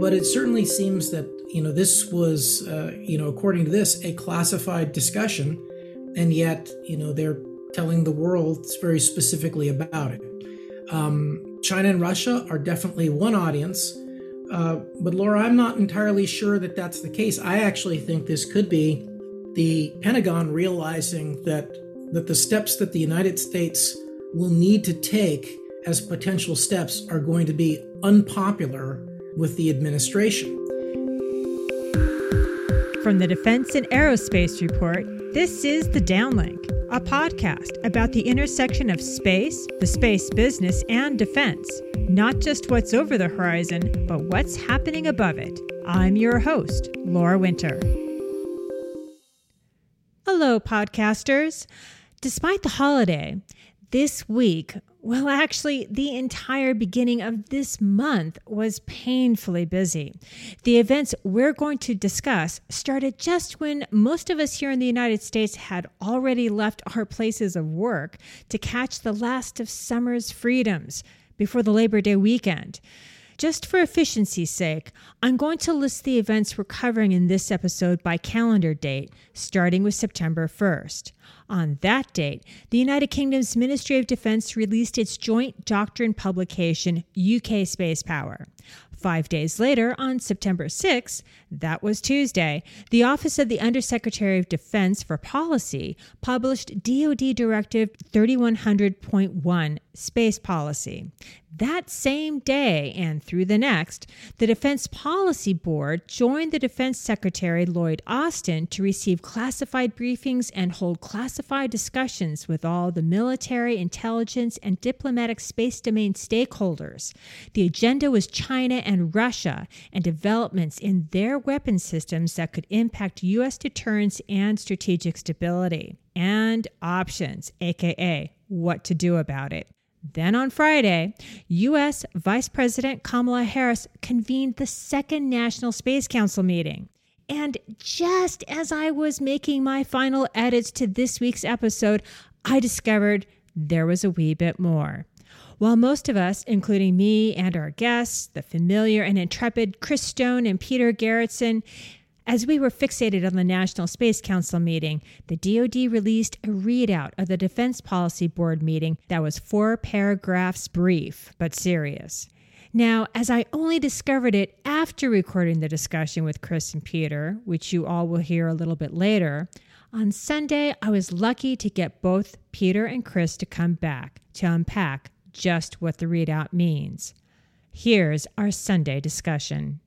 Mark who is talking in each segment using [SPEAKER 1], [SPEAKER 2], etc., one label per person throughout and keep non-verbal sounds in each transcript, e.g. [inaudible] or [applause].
[SPEAKER 1] but it certainly seems that you know this was uh, you know according to this a classified discussion, and yet you know they're telling the world very specifically about it. Um, China and Russia are definitely one audience, uh, but Laura, I'm not entirely sure that that's the case. I actually think this could be the Pentagon realizing that that the steps that the United States will need to take as potential steps are going to be unpopular with the administration.
[SPEAKER 2] From the Defense and Aerospace Report, this is The Downlink, a podcast about the intersection of space, the space business, and defense. Not just what's over the horizon, but what's happening above it. I'm your host, Laura Winter. Hello, podcasters. Despite the holiday, this week, well, actually, the entire beginning of this month was painfully busy. The events we're going to discuss started just when most of us here in the United States had already left our places of work to catch the last of summer's freedoms before the Labor Day weekend. Just for efficiency's sake, I'm going to list the events we're covering in this episode by calendar date, starting with September 1st. On that date, the United Kingdom's Ministry of Defense released its joint doctrine publication, UK Space Power. Five days later, on September 6, that was Tuesday, the Office of the Undersecretary of Defense for Policy published DoD Directive 3100.1 Space Policy. That same day and through the next, the Defense Policy Board joined the Defense Secretary Lloyd Austin to receive classified briefings and hold classified discussions with all the military, intelligence, and diplomatic space domain stakeholders. The agenda was China and Russia and developments in their weapon systems that could impact U.S. deterrence and strategic stability, and options, aka what to do about it. Then on Friday, U.S. Vice President Kamala Harris convened the second National Space Council meeting. And just as I was making my final edits to this week's episode, I discovered there was a wee bit more. While most of us, including me and our guests, the familiar and intrepid Chris Stone and Peter Garretson, as we were fixated on the National Space Council meeting, the DoD released a readout of the Defense Policy Board meeting that was four paragraphs brief but serious. Now, as I only discovered it after recording the discussion with Chris and Peter, which you all will hear a little bit later, on Sunday I was lucky to get both Peter and Chris to come back to unpack just what the readout means. Here's our Sunday discussion.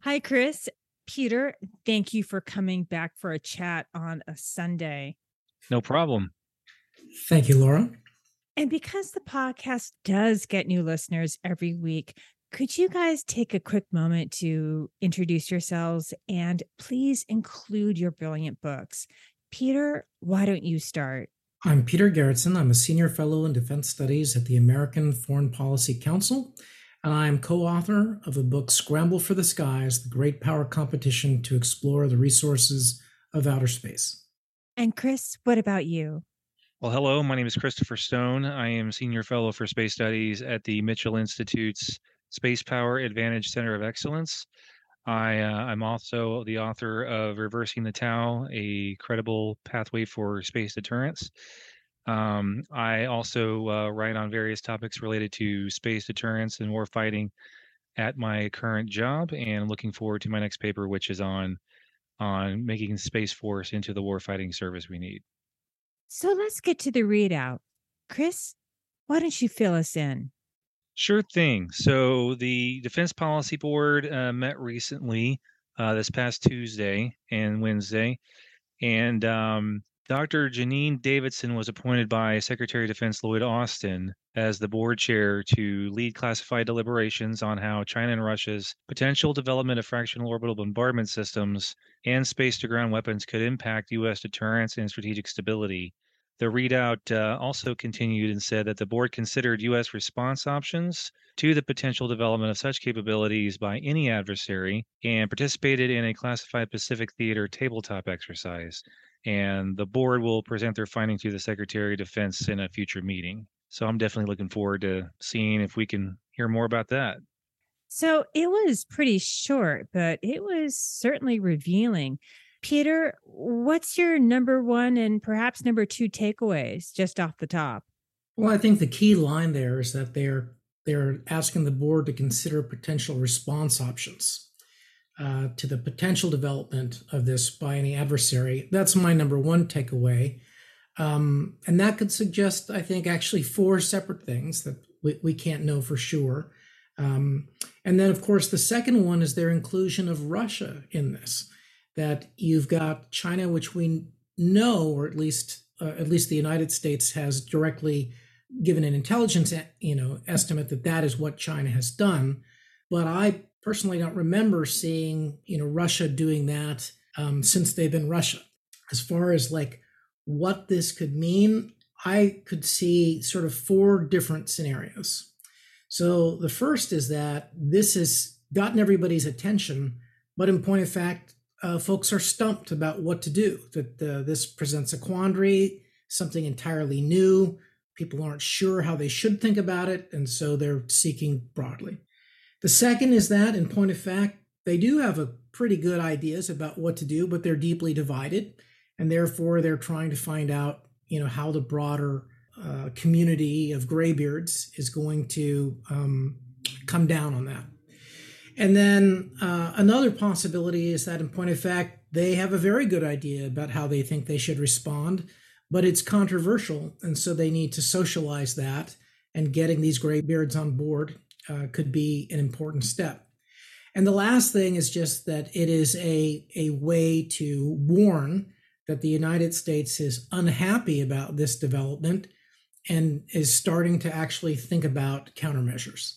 [SPEAKER 2] Hi, Chris, Peter, thank you for coming back for a chat on a Sunday.
[SPEAKER 3] No problem.
[SPEAKER 1] Thank you, Laura.
[SPEAKER 2] And because the podcast does get new listeners every week, could you guys take a quick moment to introduce yourselves and please include your brilliant books? Peter, why don't you start?
[SPEAKER 1] I'm Peter Garretson. I'm a senior fellow in defense studies at the American Foreign Policy Council and I am co author of the book Scramble for the Skies The Great Power Competition to Explore the Resources of Outer Space.
[SPEAKER 2] And Chris, what about you?
[SPEAKER 3] Well, hello. My name is Christopher Stone. I am Senior Fellow for Space Studies at the Mitchell Institute's Space Power Advantage Center of Excellence. I, uh, I'm also the author of Reversing the Tao, a credible pathway for space deterrence. Um, I also uh, write on various topics related to space deterrence and war fighting at my current job, and looking forward to my next paper, which is on on making Space Force into the war fighting service we need.
[SPEAKER 2] So let's get to the readout. Chris, why don't you fill us in?
[SPEAKER 3] Sure thing. So the Defense Policy Board uh, met recently, uh, this past Tuesday and Wednesday, and um, Dr. Janine Davidson was appointed by Secretary of Defense Lloyd Austin as the board chair to lead classified deliberations on how China and Russia's potential development of fractional orbital bombardment systems and space to ground weapons could impact U.S. deterrence and strategic stability. The readout uh, also continued and said that the board considered U.S. response options to the potential development of such capabilities by any adversary and participated in a classified Pacific Theater tabletop exercise and the board will present their findings to the Secretary of Defense in a future meeting. So I'm definitely looking forward to seeing if we can hear more about that.
[SPEAKER 2] So it was pretty short, but it was certainly revealing. Peter, what's your number one and perhaps number two takeaways just off the top?
[SPEAKER 1] Well, I think the key line there is that they're they're asking the board to consider potential response options uh, to the potential development of this by any adversary. That's my number one takeaway. Um, and that could suggest, I think, actually four separate things that we, we can't know for sure. Um, and then, of course, the second one is their inclusion of Russia in this. That you've got China, which we know, or at least uh, at least the United States has directly given an intelligence you know estimate that that is what China has done. But I personally don't remember seeing you know Russia doing that um, since they've been Russia. As far as like what this could mean, I could see sort of four different scenarios. So the first is that this has gotten everybody's attention, but in point of fact, uh, folks are stumped about what to do. That uh, this presents a quandary, something entirely new. People aren't sure how they should think about it, and so they're seeking broadly. The second is that, in point of fact, they do have a pretty good ideas about what to do, but they're deeply divided, and therefore they're trying to find out, you know, how the broader uh, community of graybeards is going to um, come down on that. And then uh, another possibility is that, in point of fact, they have a very good idea about how they think they should respond, but it's controversial, and so they need to socialize that. And getting these graybeards on board uh, could be an important step. And the last thing is just that it is a, a way to warn that the United States is unhappy about this development and is starting to actually think about countermeasures.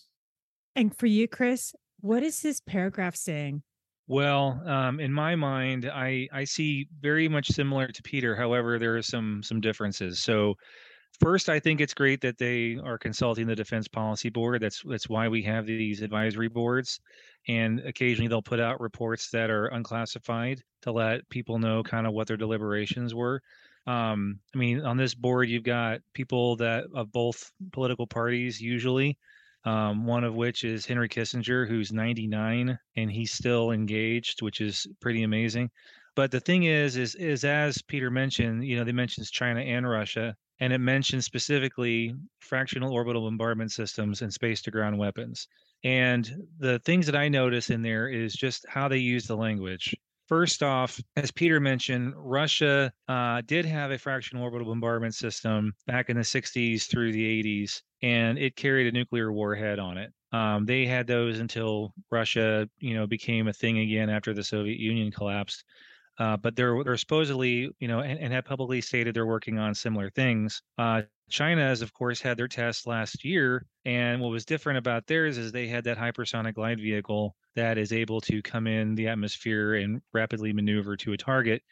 [SPEAKER 2] And for you, Chris, what is this paragraph saying?
[SPEAKER 3] Well, um, in my mind, I I see very much similar to Peter. However, there are some some differences. So, first, I think it's great that they are consulting the Defense Policy Board. That's that's why we have these advisory boards, and occasionally they'll put out reports that are unclassified to let people know kind of what their deliberations were. Um, I mean, on this board, you've got people that of both political parties usually um, one of which is Henry Kissinger, who's 99 and he's still engaged, which is pretty amazing. But the thing is, is, is as Peter mentioned, you know, they mentions China and Russia, and it mentions specifically fractional orbital bombardment systems and space to ground weapons. And the things that I notice in there is just how they use the language. First off, as Peter mentioned, Russia uh, did have a fractional orbital bombardment system back in the 60s through the 80s, and it carried a nuclear warhead on it. Um, they had those until Russia, you know, became a thing again after the Soviet Union collapsed. Uh, but they're, they're supposedly, you know, and, and, have publicly stated they're working on similar things. Uh, China has, of course, had their test last year, and what was different about theirs is they had that hypersonic glide vehicle that is able to come in the atmosphere and rapidly maneuver to a target,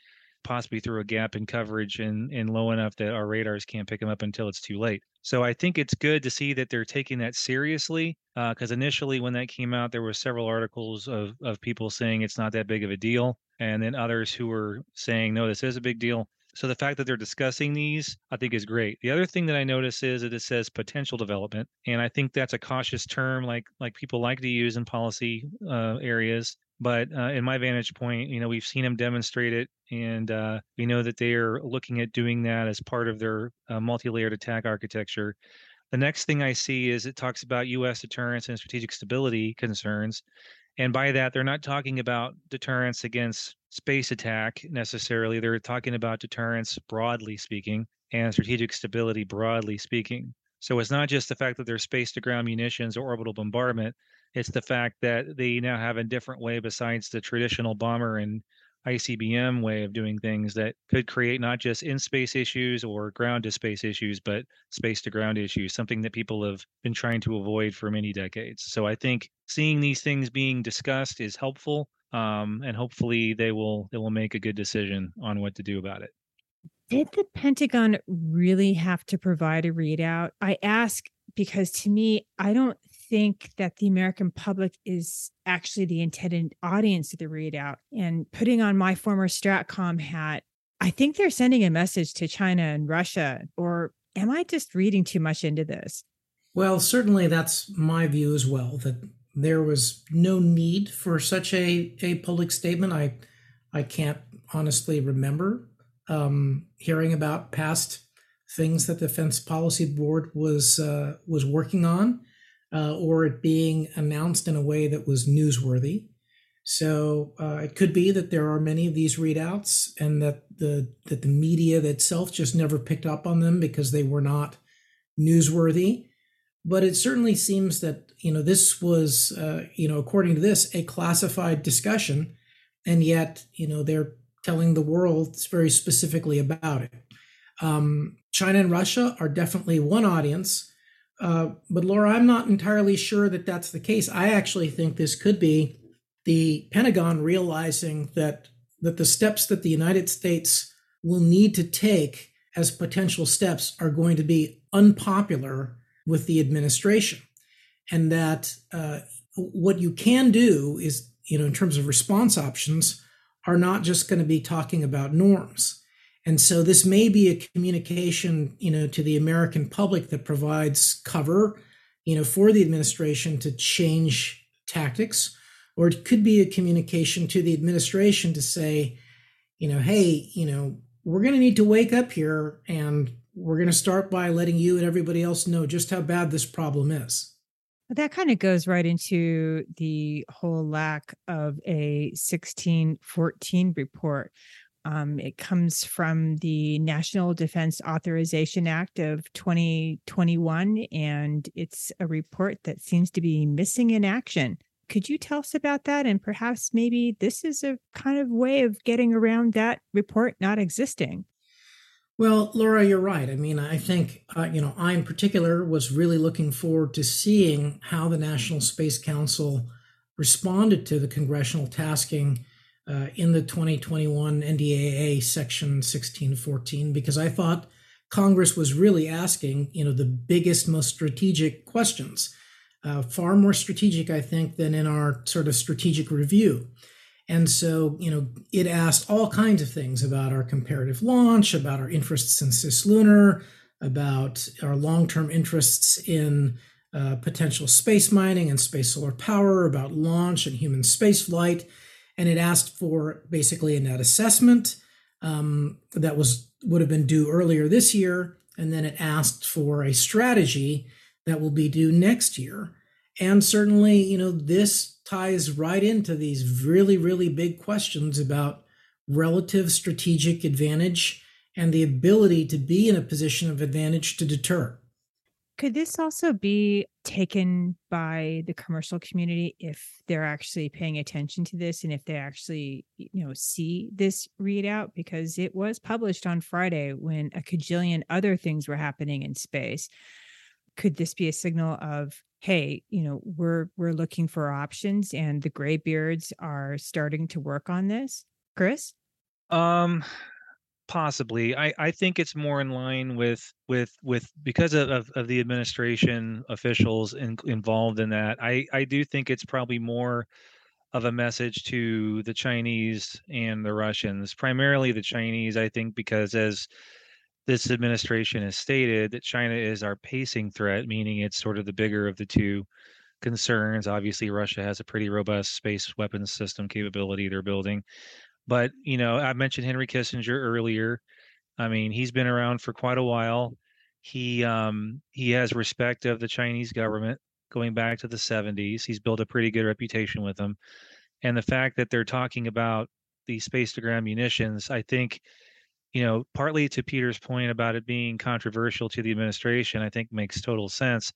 [SPEAKER 3] possibly through a gap in coverage and, and low enough that our radars can't pick them up until it's too late. So I think it's good to see that they're taking that seriously. Because uh, initially, when that came out, there were several articles of of people saying it's not that big of a deal, and then others who were saying no, this is a big deal. So the fact that they're discussing these, I think, is great. The other thing that I notice is that it says potential development, and I think that's a cautious term, like like people like to use in policy uh, areas. But uh, in my vantage point, you know, we've seen them demonstrate it, and uh, we know that they are looking at doing that as part of their uh, multi-layered attack architecture. The next thing I see is it talks about U.S. deterrence and strategic stability concerns, and by that, they're not talking about deterrence against space attack necessarily. They're talking about deterrence broadly speaking and strategic stability broadly speaking. So it's not just the fact that there's space to ground munitions or orbital bombardment, it's the fact that they now have a different way besides the traditional bomber and ICBM way of doing things that could create not just in space issues or ground to space issues, but space to ground issues, something that people have been trying to avoid for many decades. So I think seeing these things being discussed is helpful. Um, and hopefully they will they will make a good decision on what to do about it.
[SPEAKER 2] Did the Pentagon really have to provide a readout? I ask because to me, I don't think that the American public is actually the intended audience of the readout. And putting on my former Stratcom hat, I think they're sending a message to China and Russia. Or am I just reading too much into this?
[SPEAKER 1] Well, certainly that's my view as well that there was no need for such a, a public statement. I I can't honestly remember um, hearing about past things that the Defense Policy Board was uh, was working on, uh, or it being announced in a way that was newsworthy. So uh, it could be that there are many of these readouts, and that the that the media itself just never picked up on them because they were not newsworthy. But it certainly seems that you know this was uh, you know according to this a classified discussion, and yet you know they're telling the world very specifically about it. Um, China and Russia are definitely one audience. Uh, but Laura, I'm not entirely sure that that's the case. I actually think this could be the Pentagon realizing that that the steps that the United States will need to take as potential steps are going to be unpopular with the administration, and that uh, what you can do is, you know, in terms of response options, are not just going to be talking about norms. And so this may be a communication, you know, to the American public that provides cover, you know, for the administration to change tactics, or it could be a communication to the administration to say, you know, hey, you know, we're going to need to wake up here and we're going to start by letting you and everybody else know just how bad this problem is.
[SPEAKER 2] That kind of goes right into the whole lack of a 1614 report. Um, it comes from the National Defense Authorization Act of 2021, and it's a report that seems to be missing in action. Could you tell us about that? And perhaps maybe this is a kind of way of getting around that report not existing.
[SPEAKER 1] Well, Laura, you're right. I mean, I think, uh, you know, I in particular was really looking forward to seeing how the National Space Council responded to the congressional tasking uh, in the 2021 NDAA Section 1614, because I thought Congress was really asking, you know, the biggest, most strategic questions, uh, far more strategic, I think, than in our sort of strategic review. And so, you know, it asked all kinds of things about our comparative launch, about our interests in cislunar, about our long term interests in uh, potential space mining and space solar power, about launch and human spaceflight. And it asked for basically a net assessment um, that was would have been due earlier this year. And then it asked for a strategy that will be due next year. And certainly, you know, this ties right into these really, really big questions about relative strategic advantage and the ability to be in a position of advantage to deter.
[SPEAKER 2] Could this also be taken by the commercial community if they're actually paying attention to this and if they actually, you know, see this readout? Because it was published on Friday when a cajillion other things were happening in space. Could this be a signal of hey you know we're we're looking for options and the graybeards are starting to work on this chris
[SPEAKER 3] um possibly i i think it's more in line with with with because of of, of the administration officials in, involved in that i i do think it's probably more of a message to the chinese and the russians primarily the chinese i think because as this administration has stated that China is our pacing threat, meaning it's sort of the bigger of the two concerns. Obviously, Russia has a pretty robust space weapons system capability they're building. But, you know, I mentioned Henry Kissinger earlier. I mean, he's been around for quite a while. He um, he has respect of the Chinese government going back to the 70s. He's built a pretty good reputation with them. And the fact that they're talking about these space to ground munitions, I think you know, partly to Peter's point about it being controversial to the administration, I think makes total sense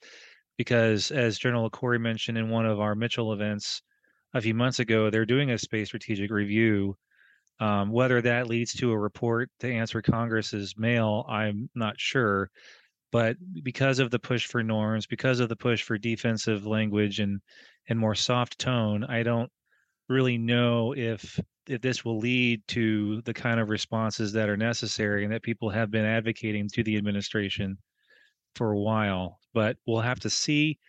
[SPEAKER 3] because, as General Corey mentioned in one of our Mitchell events a few months ago, they're doing a space strategic review. Um, whether that leads to a report to answer Congress's mail, I'm not sure. But because of the push for norms, because of the push for defensive language and and more soft tone, I don't really know if if this will lead to the kind of responses that are necessary and that people have been advocating to the administration for a while. But we'll have to see.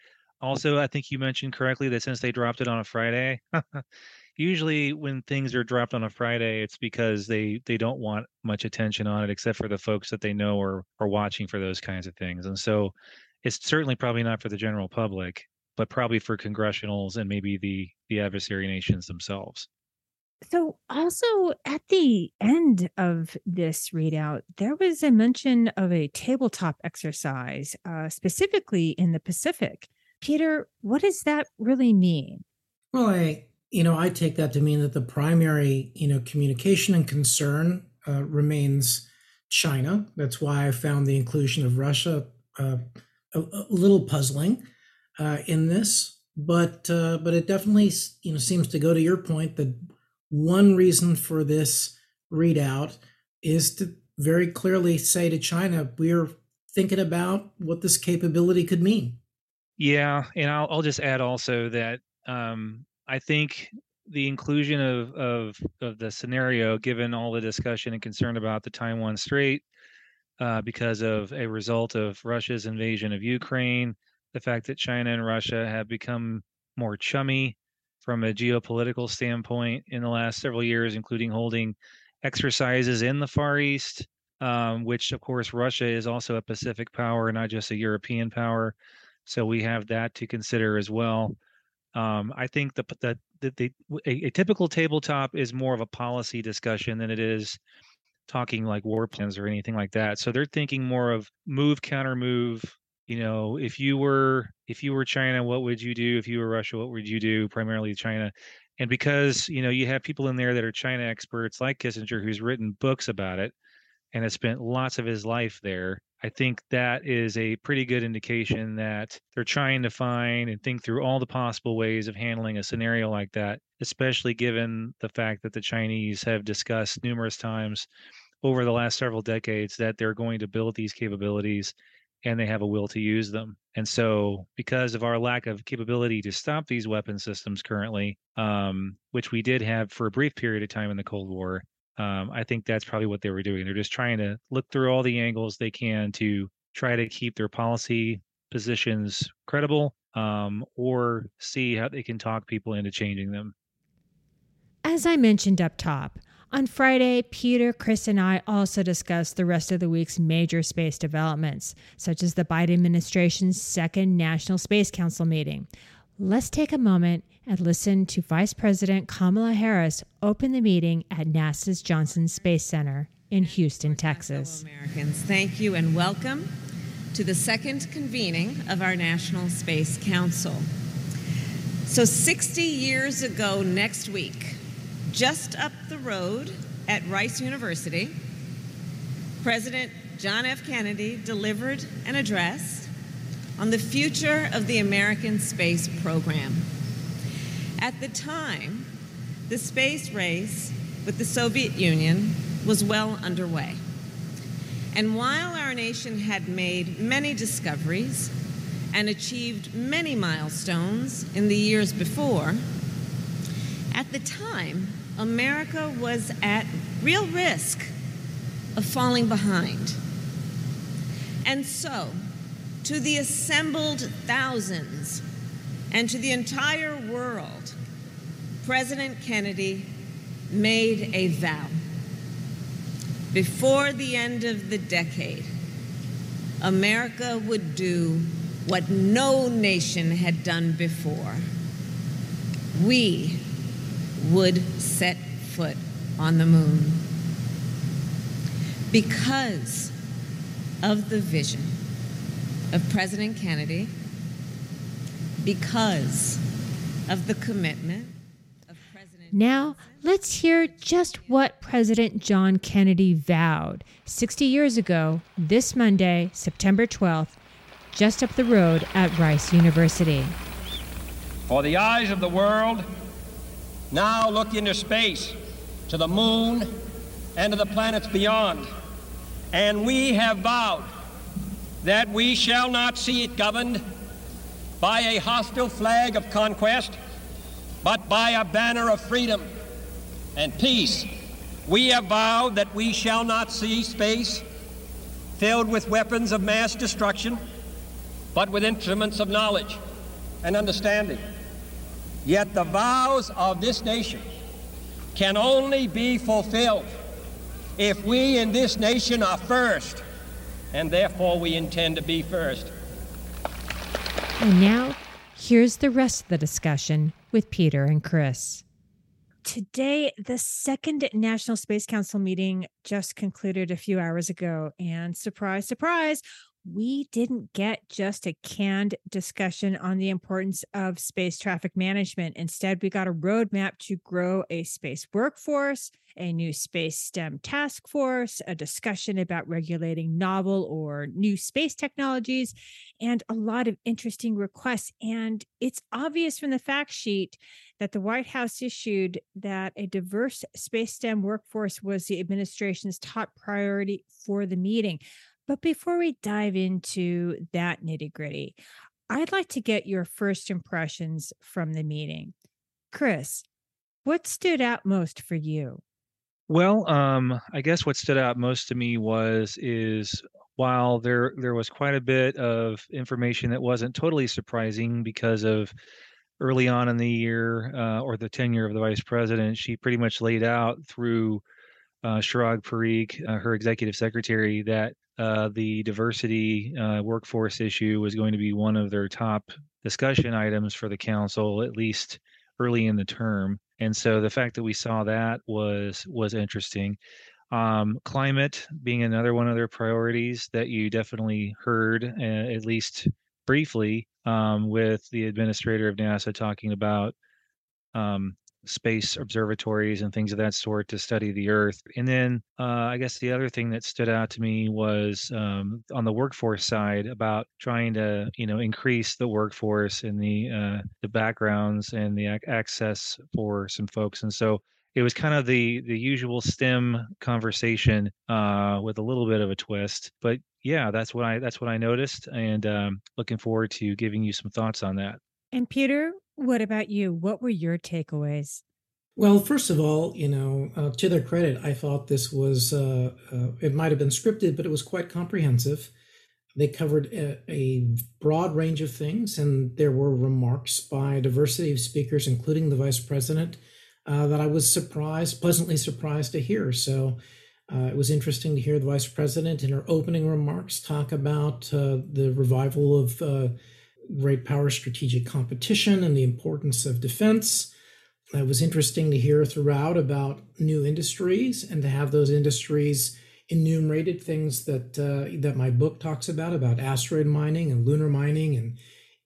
[SPEAKER 3] Also, I think you mentioned correctly that since they dropped it on a Friday, [laughs] usually when things are dropped on a Friday, it's because they they don't want much attention on it, except for the folks that they know are are watching for those kinds of things. And so, it's certainly probably not for the general public. but probably for congressionals and maybe the the adversary nations themselves.
[SPEAKER 2] So, also at the end of this readout, there was a mention of a tabletop exercise, uh, specifically in the Pacific. Peter, what does that really mean?
[SPEAKER 1] Well, I, you know, I take that to mean that the primary, you know, communication and concern uh, remains China. That's why I found the inclusion of Russia uh, a, a, little puzzling uh, in this. But uh, but it definitely, you know, seems to go to your point that one reason for this readout is to very clearly say to China, we're thinking about what this capability could mean.
[SPEAKER 3] Yeah, and I'll I'll just add also that um, I think the inclusion of, of of the scenario, given all the discussion and concern about the Taiwan Strait, uh, because of a result of Russia's invasion of Ukraine, the fact that China and Russia have become more chummy from a geopolitical standpoint in the last several years, including holding exercises in the Far East, um, which of course Russia is also a Pacific power, not just a European power. So we have that to consider as well. Um, I think the, the, the, the a, a, typical tabletop is more of a policy discussion than it is talking like war plans or anything like that. So they're thinking more of move, counter move, you know if you were if you were china what would you do? If you were russia what would you do? Primarily china. And because you know you have people in there that are china experts like kissinger who's written books about it and has spent lots of his life there i think that is a pretty good indication that they're trying to find and think through all the possible ways of handling a scenario like that especially given the fact that the chinese have discussed numerous times over the last several decades that they're going to build these capabilities and they have a will to use them. And so, because of our lack of capability to stop these weapon systems currently, um, which we did have for a brief period of time in the Cold War, um, I think that's probably what they were doing. They're just trying to look through all the angles they can to try to keep their policy positions credible um, or see how they can talk people into changing them.
[SPEAKER 2] As I mentioned up top, on Friday, Peter, Chris, and I also discussed the rest of the week's major space developments, such as the Biden administration's second National Space Council meeting. Let's take a moment and listen to Vice President Kamala Harris open the meeting at NASA's Johnson Space Center in Houston, Texas.
[SPEAKER 4] Americans, thank you and welcome to the second convening of our National Space Council. So, 60 years ago next week, just up the road at Rice University, President John F. Kennedy delivered an address on the future of the American space program. At the time, the space race with the Soviet Union was well underway. And while our nation had made many discoveries and achieved many milestones in the years before, at the time, America was at real risk of falling behind. And so, to the assembled thousands and to the entire world, President Kennedy made a vow. Before the end of the decade, America would do what no nation had done before. We would set foot on the moon. Because of the vision of President Kennedy, because of the commitment of President.
[SPEAKER 2] Now, let's hear just what President John Kennedy vowed 60 years ago, this Monday, September 12th, just up the road at Rice University.
[SPEAKER 5] For the eyes of the world, now look into space, to the moon, and to the planets beyond. And we have vowed that we shall not see it governed by a hostile flag of conquest, but by a banner of freedom and peace. We have vowed that we shall not see space filled with weapons of mass destruction, but with instruments of knowledge and understanding. Yet the vows of this nation can only be fulfilled if we in this nation are first, and therefore we intend to be first.
[SPEAKER 2] And now, Here's the rest of the discussion with Peter and Chris. Today, the second National Space Council meeting just concluded a few hours ago. And surprise, surprise, we didn't get just a canned discussion on the importance of space traffic management. Instead, we got a roadmap to grow a space workforce, a new space STEM task force, a discussion about regulating novel or new space technologies, and a lot of interesting requests. And it's obvious from the fact sheet that the White House issued that a diverse space STEM workforce was the administration's top priority for the meeting. But before we dive into that nitty gritty, I'd like to get your first impressions from the meeting. Chris, what stood out most for you?
[SPEAKER 3] Well, um, I guess what stood out most to me was is while there there was quite a bit of information that wasn't totally surprising because of early on in the year uh, or the tenure of the vice president, she pretty much laid out through uh, Chirag Parikh, uh, her executive secretary, that uh, the diversity uh, workforce issue was going to be one of their top discussion items for the council, at least early in the term. And so the fact that we saw that was was interesting. Um, climate being another one of their priorities that you definitely heard, uh, at least briefly, um, with the administrator of NASA talking about um, space observatories and things of that sort to study the Earth. And then uh, I guess the other thing that stood out to me was um, on the workforce side about trying to you know increase the workforce and the uh, the backgrounds and the ac- access for some folks. And so it was kind of the the usual STEM conversation uh, with a little bit of a twist. But yeah, that's what I that's what I noticed, and um, looking forward to giving you some thoughts on that.
[SPEAKER 2] And Peter, what about you? What were your takeaways?
[SPEAKER 1] Well, first of all, you know, uh, to their credit, I thought this was, uh, uh, it might have been scripted, but it was quite comprehensive. They covered a, a, broad range of things, and there were remarks by a diversity of speakers, including the vice president, uh, that I was surprised, pleasantly surprised to hear. So uh, it was interesting to hear the vice president in her opening remarks talk about uh, the revival of great power strategic competition and the importance of defense. It was interesting to hear throughout about new industries and to have those industries enumerated things that uh, that my book talks about about asteroid mining and lunar mining and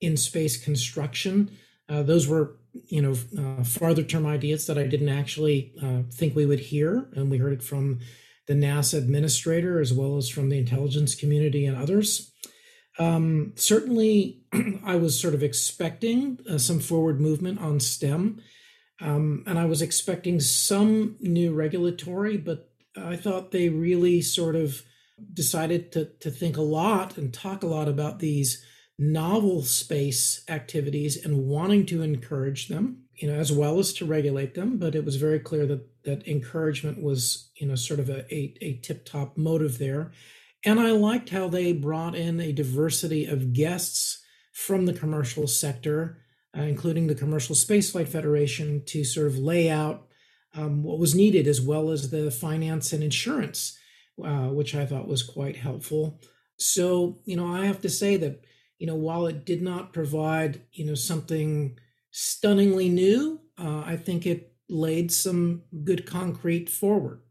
[SPEAKER 1] in space construction. Uh, those were you know uh, farther term ideas that I didn't actually uh, think we would hear, and we heard it from the NASA administrator as well as from the intelligence community and others. Um, certainly, [clears throat] I was sort of expecting uh, some forward movement on STEM, um, and I was expecting some new regulatory, but I thought they really sort of decided to, to think a lot and talk a lot about these novel space activities and wanting to encourage them, you know, as well as to regulate them. But it was very clear that that encouragement was, you know, sort of a, a, a tip top motive there. And I liked how they brought in a diversity of guests from the commercial sector, uh, including the Commercial Spaceflight Federation, to sort of lay out um, what was needed, as well as the finance and insurance, uh, which I thought was quite helpful. So, you know, I have to say that, you know, while it did not provide, you know, something stunningly new, uh, I think it laid some good concrete forward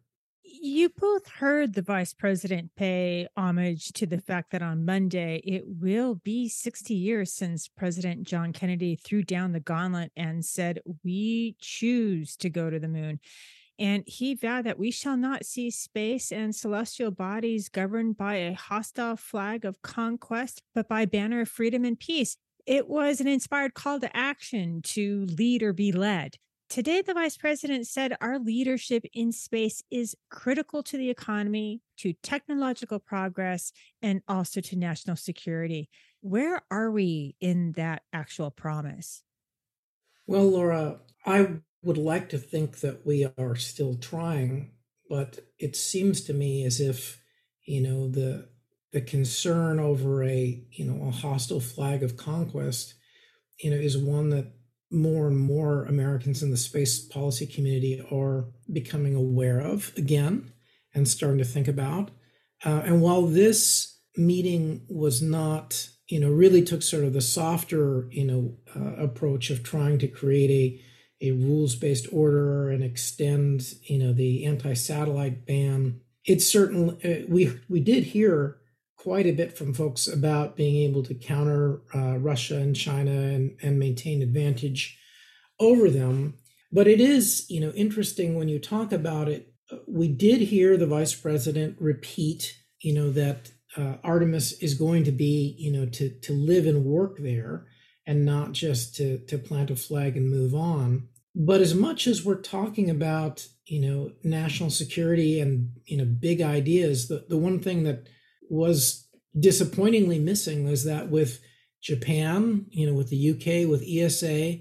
[SPEAKER 2] you both heard the vice president pay homage to the fact that on Monday it will be 60 years since President John Kennedy threw down the gauntlet and said, We choose to go to the moon. And he vowed that we shall not see space and celestial bodies governed by a hostile flag of conquest, but by banner of freedom and peace. It was an inspired call to action to lead or be led. Today, the vice president said our leadership in space is critical to the economy, to technological progress, and also to national security. Where are we in that actual promise?
[SPEAKER 1] Well, Laura, I would like to think that we are still trying, but it seems to me as if, you know, the the concern over a, you know, a hostile flag of conquest, you know, is one that more and more Americans in the space policy community are becoming aware of again and starting to think about. Uh, and while this meeting was not, you know, really took sort of the softer, you know, uh, approach of trying to create a, a rules based order and extend, you know, the anti satellite ban. It's certainly, uh, we, we did hear quite a bit from folks about being able to counter uh, Russia and China and, and maintain advantage over them. But it is, you know, interesting when you talk about it. We did hear the vice president repeat, you know, that uh, Artemis is going to be, you know, to to live and work there, and not just to to plant a flag and move on. But as much as we're talking about, you know, national security and you know big ideas, the the one thing that was disappointingly missing was that with Japan, you know, with the UK, with ESA,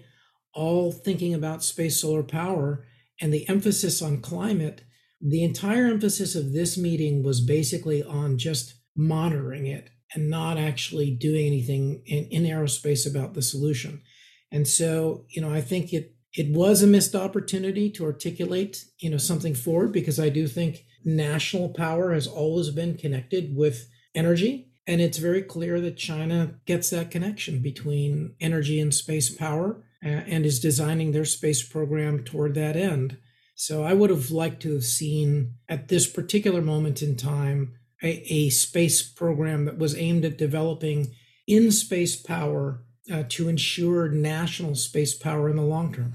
[SPEAKER 1] all thinking about space solar power and the emphasis on climate, the entire emphasis of this meeting was basically on just monitoring it and not actually doing anything in, in aerospace about the solution. And so, you know, I think it it was a missed opportunity to articulate, you know, something forward because I do think national power has always been connected with energy. And it's very clear that China gets that connection between energy and space power uh, and is designing their space program toward that end. So I would have liked to have seen at this particular moment in time a, a space program that was aimed at developing in space power uh, to ensure national space power in the long term.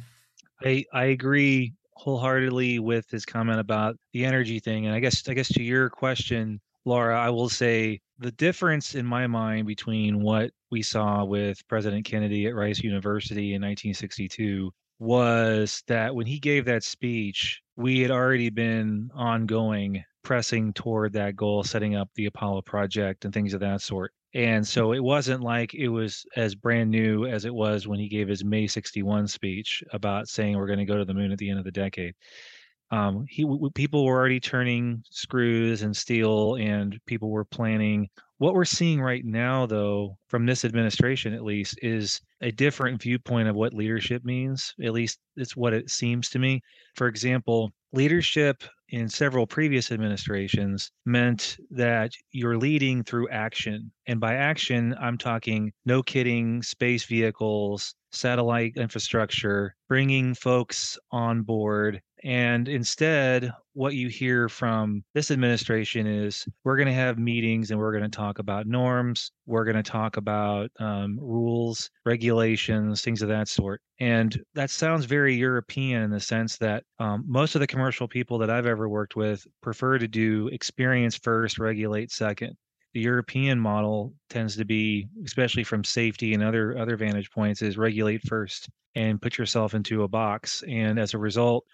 [SPEAKER 3] I I agree wholeheartedly with his comment about the energy thing, and I guess I guess to your question, Laura, I will say the difference in my mind between what we saw with President Kennedy at Rice University in 1962 was that when he gave that speech, we had already been ongoing pressing toward that goal, setting up the Apollo project and things of that sort. And so it wasn't like it was as brand new as it was when he gave his May 61 speech about saying we're going to go to the moon at the end of the decade. Um, he people were already turning screws and steel, and people were planning. What we're seeing right now, though, from this administration at least, is a different viewpoint of what leadership means. At least it's what it seems to me. For example, leadership in several previous administrations meant that you're leading through action. And by action, I'm talking no kidding, space vehicles, satellite infrastructure, bringing folks on board. And instead, what you hear from this administration is we're going to have meetings and we're going to talk about norms. We're going to talk about um, rules, regulations, things of that sort. And that sounds very European in the sense that um, most of the commercial people that I've ever worked with prefer to do experience first, regulate second the European model tends to be, especially from safety and other other vantage points, is regulate first and put yourself into a box. And as a result,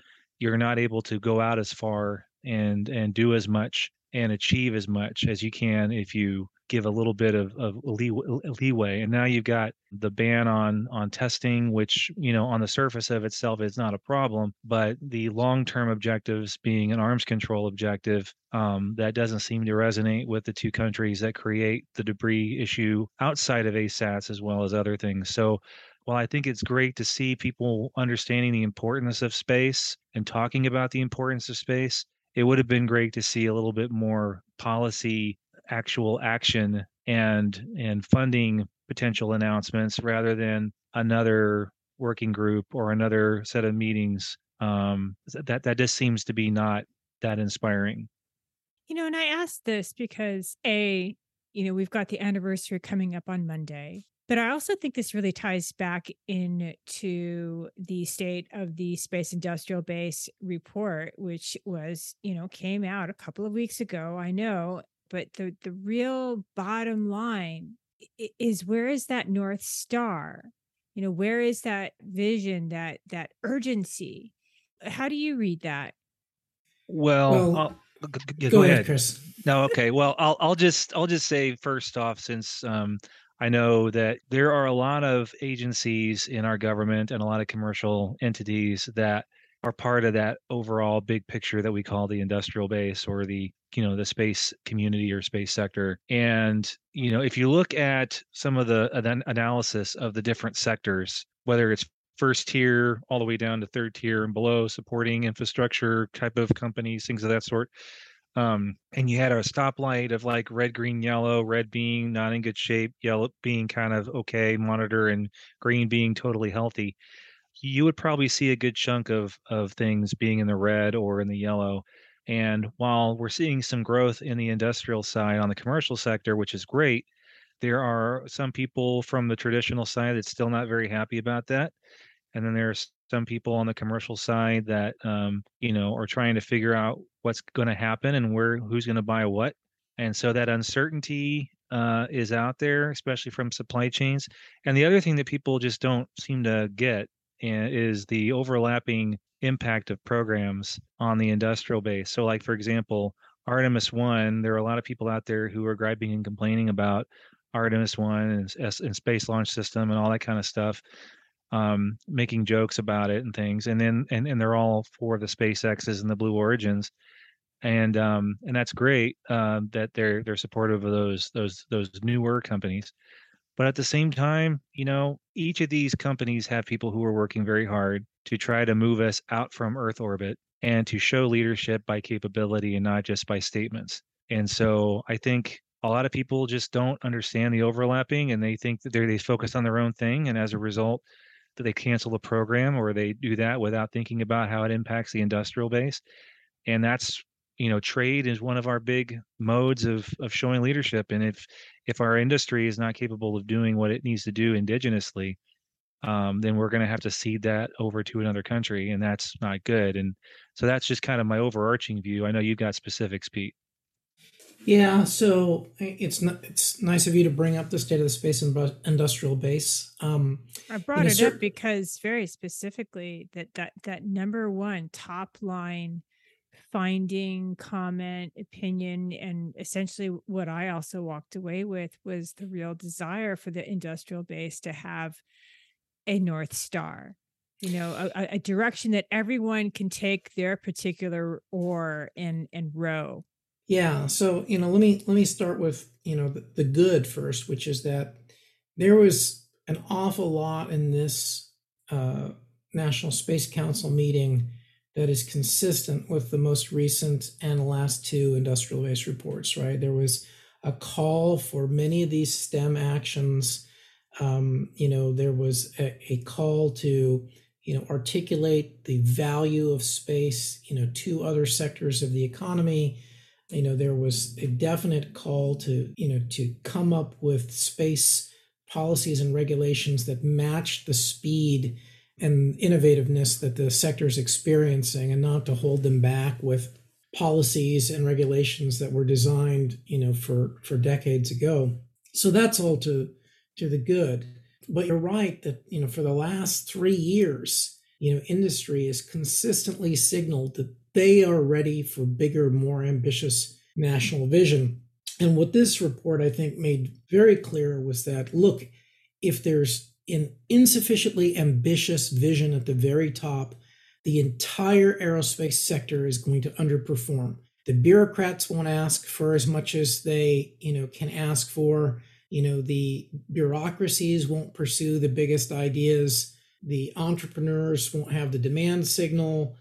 [SPEAKER 3] you're not able to go out as far and and do as much and achieve as much as you can if you give a little bit of, of leeway. And now you've got the ban on on testing, which you know on the surface of itself is not a problem, but the long term objectives being an arms control objective um, that doesn't seem to resonate with the two countries that create the debris issue outside of ASATs as well as other things. So while I think it's great to see people understanding the importance of space and talking about the importance of space, it would have been great to see a little bit more policy actual action and and funding potential announcements rather than another working group or another set of meetings. Um, that that just seems to be not that inspiring.
[SPEAKER 2] You know and i asked this because a you know we've got the anniversary coming up on monday but i also think this really ties back into the state of the space industrial base report which was you know came out a couple of weeks ago i know but the the real bottom line is where is that north star? You know where is that vision that that urgency? How do you read that?
[SPEAKER 3] Well, well
[SPEAKER 1] go, go, ahead. ahead. Chris.
[SPEAKER 3] No okay. Well i'll i'll just i'll just say first off since um I know that there are a lot of agencies in our government and a lot of commercial entities that are part of that overall big picture that we call the industrial base or the you know the space community or space sector. And you know if you look at some of the analysis of the different sectors whether it's first tier all the way down to third tier and below supporting infrastructure type of companies things of that sort Um, and you had a stoplight of like red, green, yellow, red being not in good shape, yellow being kind of okay, monitor, and green being totally healthy. You would probably see a good chunk of of things being in the red or in the yellow. And while we're seeing some growth in the industrial side on the commercial sector, which is great, there are some people from the traditional side that's still not very happy about that. And then there's some people on the commercial side that um, you know are trying to figure out what's going to happen and where who's going to buy what. And so that uncertainty uh, is out there especially from supply chains. And the other thing that people just don't seem to get eh, is the overlapping impact of programs on the industrial base. So like for example artemis 1 there are a lot of people out there who are griping and complaining about artemis 1 and, and space launch system and all that kind of stuff um, making jokes about it and things, and then and, and they're all for the SpaceXs and the Blue Origins, and um, and that's great uh, that they're they're supportive of those those those newer companies. But at the same time, you know, each of these companies have people who are working very hard to try to move us out from Earth orbit and to show leadership by capability and not just by statements. And so I think a lot of people just don't understand the overlapping and they think that they're they focus on their own thing and as a result that they cancel the program or they do that without thinking about how it impacts the industrial base. And that's you know trade is one of our big modes of of showing leadership. And if if our industry is not capable of doing what it needs to do indigenously um, then we're going to have to cede that over to another country and that's not good. And so that's just kind of my overarching view. I know you've got specifics pete
[SPEAKER 1] yeah, so it's not, it's nice of you to bring up the state of the space and industrial base. Um,
[SPEAKER 2] I brought it up because very specifically that that that number one top line finding, comment, opinion, and essentially what I also walked away with was the real desire for the industrial base to have a north star you know a, a direction that everyone can take their particular oar and and row
[SPEAKER 1] yeah. So, you know, let me let me start with, you know, the, the good first, which is that there was an awful lot in this uh, National Space Council meeting that is consistent with the most recent and last two industrial base reports, right? There was a call for many of these STEM actions. Um, you know, there was a, a call to, you know, articulate the value of space, you know, to other sectors of the economy you know there was a definite call to you know to come up with space policies and regulations that matched the speed and innovativeness that the sector is experiencing and not to hold them back with policies and regulations that were designed you know for for decades ago. So that's all to to the good. But you're right that you know for the last 3 years you know industry has consistently signaled that they are ready for bigger, more ambitious national vision. And what this report, I think, made very clear was that look, if there's an insufficiently ambitious vision at the very top, the entire aerospace sector is going to underperform. The bureaucrats won't ask for as much as they, you know, can ask for. You know, the bureaucracies won't pursue the biggest ideas. The entrepreneurs won't have the demand signal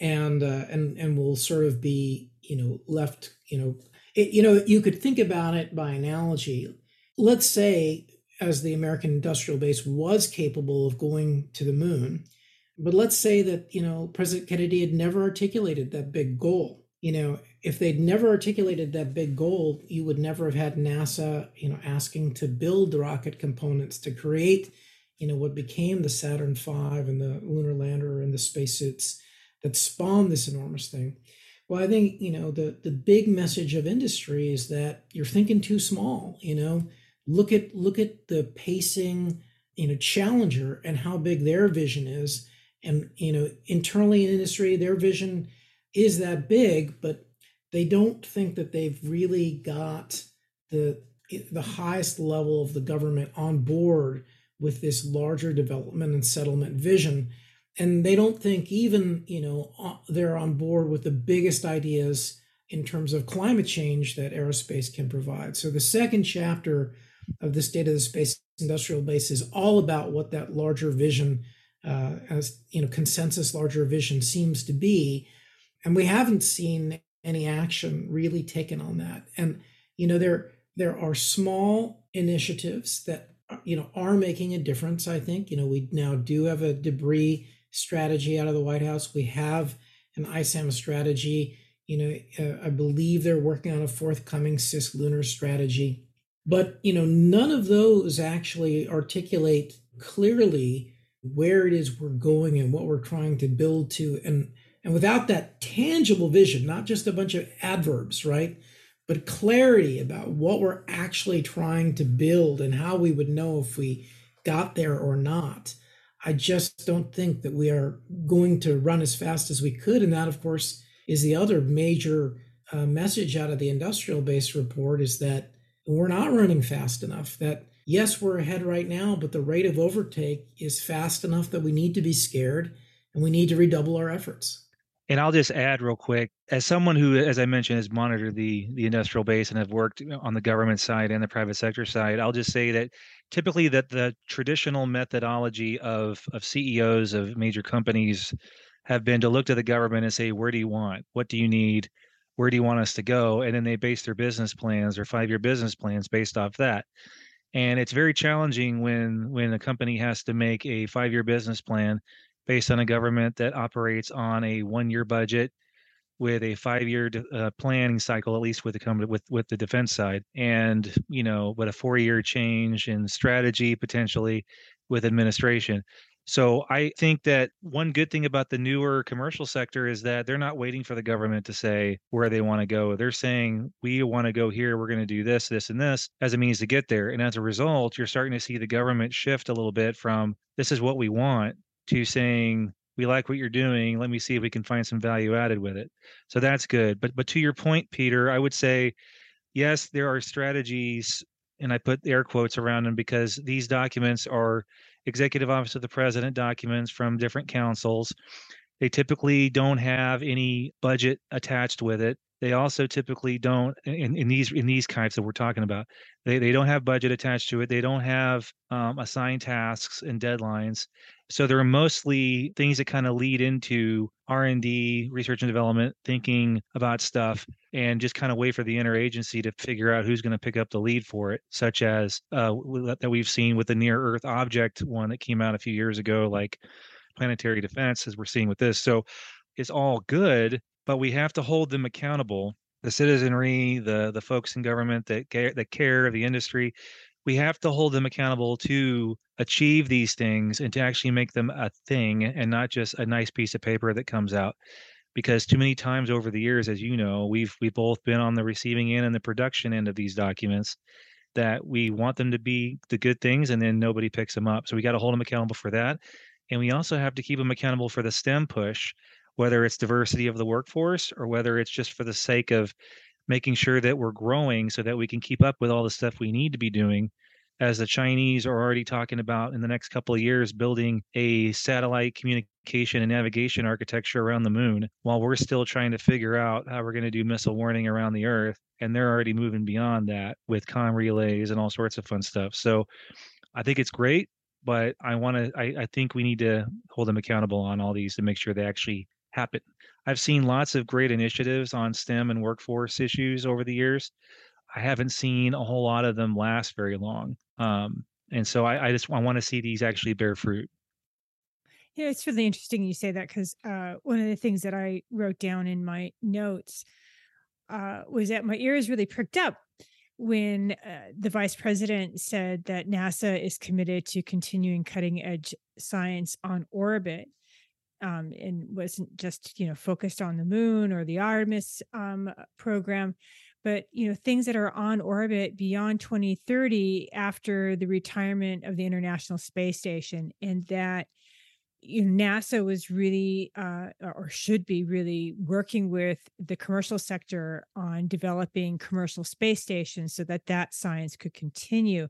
[SPEAKER 1] and uh, and and will sort of be you know left you know it, you know you could think about it by analogy. Let's say as the american industrial base was capable of going to the moon but let's say that you know president kennedy had never articulated that big goal. You know if they'd never articulated that big goal you would never have had nasa you know asking to build the rocket components to create you know what became the saturn v and the lunar lander and the spacesuits that spawned this enormous thing. Well, I think you know the the big message of industry is that you're thinking too small. You know, look at look at the pacing, you know, Challenger and how big their vision is, and you know, internally in industry, their vision is that big, but they don't think that they've really got the the highest level of the government on board with this larger development and settlement vision and they don't think even you know uh, they're on board with the biggest ideas in terms of climate change that aerospace can provide so the second chapter of the state of the space industrial base is all about what that larger vision uh, as you know consensus larger vision seems to be and we haven't seen any action really taken on that. And you know, there there are small initiatives that you know are making a difference. I think you know we now do have a debris strategy out of the White House. We have an ISAM strategy. You know, uh, I believe they're working on a forthcoming cislunar strategy. But you know, none of those actually articulate clearly where it is we're going and what we're trying to build to and and without that tangible vision not just a bunch of adverbs right but clarity about what we're actually trying to build and how we would know if we got there or not i just don't think that we are going to run as fast as we could and that of course is the other major uh, message out of the industrial base report is that we're not running fast enough that yes, we're ahead right now, but the rate of overtake is fast enough that we need to be scared and we need to redouble our efforts.
[SPEAKER 3] And I'll just add real quick, as someone who, as I mentioned, has monitored the the industrial base and have worked on the government side and the private sector side, I'll just say that typically that the traditional methodology of of CEOs of major companies have been to look to the government and say, where do you want? What do you need? Where do you want us to go? And then they base their business plans or five year business plans based off that and it's very challenging when when a company has to make a five year business plan based on a government that operates on a one year budget with a five year uh, planning cycle at least with the with with the defense side and you know but a four year change in strategy potentially with administration so I think that one good thing about the newer commercial sector is that they're not waiting for the government to say where they want to go. They're saying, we want to go here, we're going to do this, this, and this as a means to get there. And as a result, you're starting to see the government shift a little bit from this is what we want to saying, we like what you're doing. Let me see if we can find some value added with it. So that's good. But but to your point, Peter, I would say, yes, there are strategies, and I put air quotes around them because these documents are executive office of the president documents from different councils. They typically don't have any budget attached with it. They also typically don't in, in these in these kinds that we're talking about. They they don't have budget attached to it. They don't have um, assigned tasks and deadlines. So there are mostly things that kind of lead into R&D, research and development, thinking about stuff and just kind of wait for the interagency to figure out who's going to pick up the lead for it, such as uh, that we've seen with the near Earth object one that came out a few years ago, like planetary defense, as we're seeing with this. So it's all good, but we have to hold them accountable. The citizenry, the the folks in government that care, that care, the industry, we have to hold them accountable to achieve these things and to actually make them a thing and not just a nice piece of paper that comes out. Because too many times over the years as you know we've we've both been on the receiving end and the production end of these documents that we want them to be the good things and then nobody picks them up. So we got to hold them accountable for that. And we also have to keep them accountable for the stem push whether it's diversity of the workforce or whether it's just for the sake of making sure that we're growing so that we can keep up with all the stuff we need to be doing as the Chinese are already talking about in the next couple of years building a satellite communication and navigation architecture around the moon while we're still trying to figure out how we're going to do missile warning around the earth and they're already moving beyond that with com relays and all sorts of fun stuff. So i think it's great but i want to I, I think we need to hold them accountable on all these to make sure they actually happen i've seen lots of great initiatives on stem and workforce issues over the years I haven't seen a whole lot of them last very long. Um, and so I, I just I want to see these actually bear fruit.
[SPEAKER 2] Yeah, it's really interesting you say that because uh, one of the things that I wrote down in my notes uh, was that my ears really pricked up when uh, the vice president said that NASA is committed to continuing cutting edge science on orbit. Um, and wasn't just you know focused on the moon or the Artemis um, program, but you know things that are on orbit beyond 2030 after the retirement of the international space station and that you know, nasa was really uh, or should be really working with the commercial sector on developing commercial space stations so that that science could continue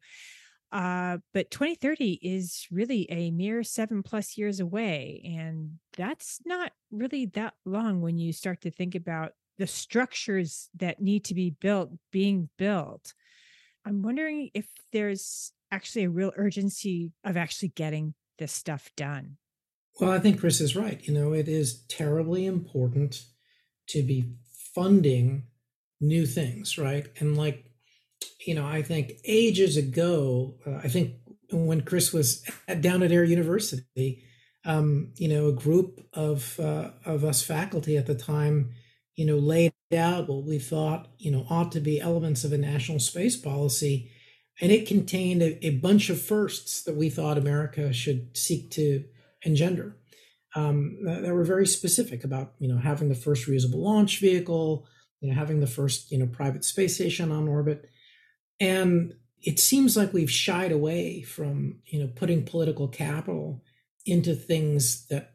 [SPEAKER 2] uh, but 2030 is really a mere seven plus years away and that's not really that long when you start to think about the structures that need to be built being built. I'm wondering if there's actually a real urgency of actually getting this stuff done.
[SPEAKER 1] Well, I think Chris is right. You know, it is terribly important to be funding new things, right? And like, you know, I think ages ago, uh, I think when Chris was at, down at Air University, um, you know, a group of uh, of us faculty at the time, you know, laid out what we thought, you know, ought to be elements of a national space policy, and it contained a, a bunch of firsts that we thought America should seek to engender. Um, that, that were very specific about, you know, having the first reusable launch vehicle, you know, having the first, you know, private space station on orbit, and it seems like we've shied away from, you know, putting political capital into things that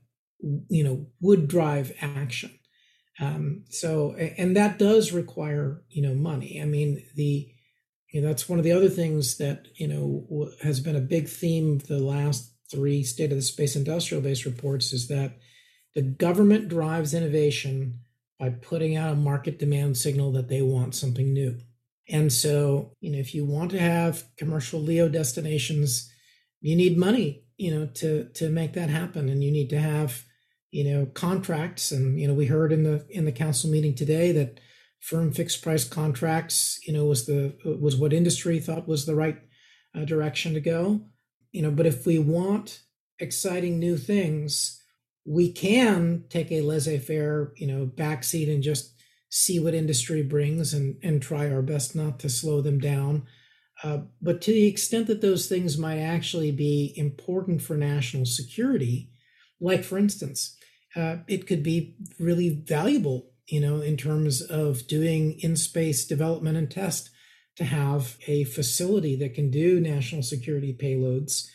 [SPEAKER 1] you know would drive action. Um, so and that does require you know money. I mean the you know that's one of the other things that you know has been a big theme of the last three state of the space industrial base reports is that the government drives innovation by putting out a market demand signal that they want something new and so you know if you want to have commercial leo destinations you need money you know to to make that happen. And you need to have you know contracts. And you know we heard in the in the council meeting today that firm fixed price contracts you know was the was what industry thought was the right uh, direction to go. You know but if we want exciting new things we can take a laissez-faire you know backseat and just see what industry brings and and try our best not to slow them down uh, but to the extent that those things might actually be important for national security, like for instance, uh, it could be really valuable, you know, in terms of doing in space development and test to have a facility that can do national security payloads.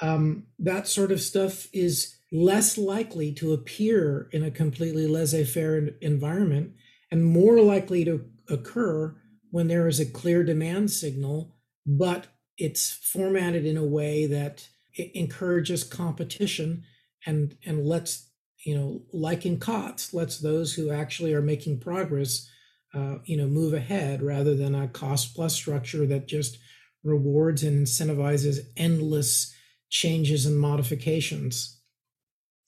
[SPEAKER 1] Um, that sort of stuff is less likely to appear in a completely laissez faire environment and more likely to occur when there is a clear demand signal but it's formatted in a way that encourages competition and and lets you know like in COTS lets those who actually are making progress uh, you know move ahead rather than a cost plus structure that just rewards and incentivizes endless changes and modifications.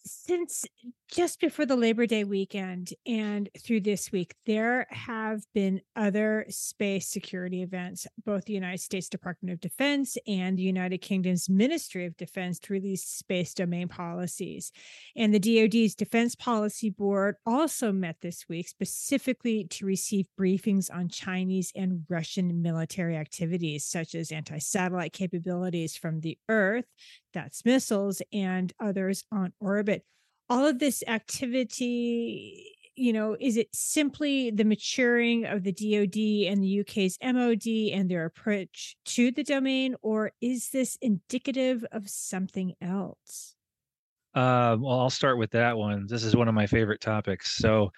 [SPEAKER 2] Since just before the Labor Day weekend and through this week, there have been other space security events. Both the United States Department of Defense and the United Kingdom's Ministry of Defense released space domain policies. And the DoD's Defense Policy Board also met this week specifically to receive briefings on Chinese and Russian military activities, such as anti satellite capabilities from the Earth, that's missiles, and others on orbit all of this activity you know is it simply the maturing of the DoD and the UK's MOD and their approach to the domain or is this indicative of something else?
[SPEAKER 3] Uh, well I'll start with that one. This is one of my favorite topics. So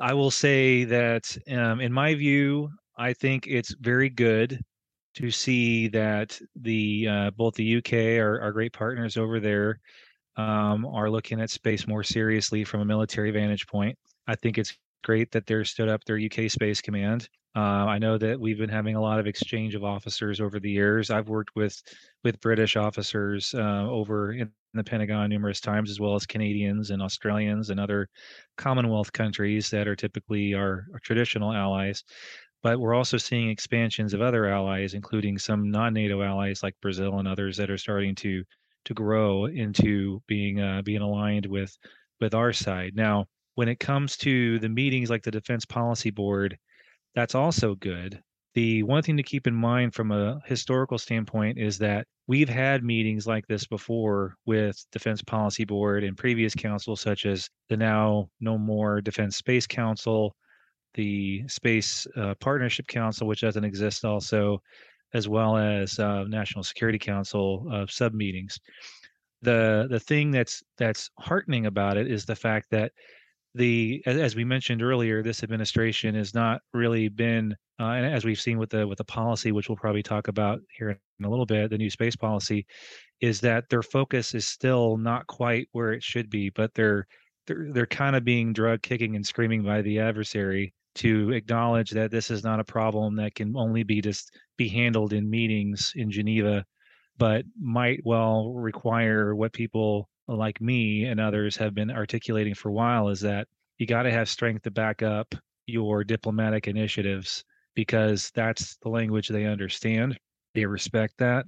[SPEAKER 3] I will say that um, in my view I think it's very good to see that the uh, both the UK are, are great partners over there um, are looking at space more seriously from a military vantage point. I think it's great that they're stood up their UK Space Command. Uh, I know that we've been having a lot of exchange of officers over the years. I've worked with with British officers uh, over in the Pentagon numerous times, as well as Canadians and Australians and other Commonwealth countries that are typically our, our traditional allies. But we're also seeing expansions of other allies, including some non-NATO allies like Brazil and others that are starting to to grow into being uh, being aligned with with our side. Now, when it comes to the meetings like the Defense Policy Board, that's also good. The one thing to keep in mind from a historical standpoint is that we've had meetings like this before with Defense Policy Board and previous councils, such as the now no more Defense Space Council, the Space uh, Partnership Council, which doesn't exist also, as well as uh, National Security Council uh, sub meetings. The the thing that's that's heartening about it is the fact that the as we mentioned earlier, this administration has not really been, uh, and as we've seen with the with the policy, which we'll probably talk about here in a little bit, the new space policy, is that their focus is still not quite where it should be, but they're they're they're kind of being drug kicking and screaming by the adversary to acknowledge that this is not a problem that can only be just be handled in meetings in Geneva, but might well require what people like me and others have been articulating for a while is that you got to have strength to back up your diplomatic initiatives because that's the language they understand. They respect that.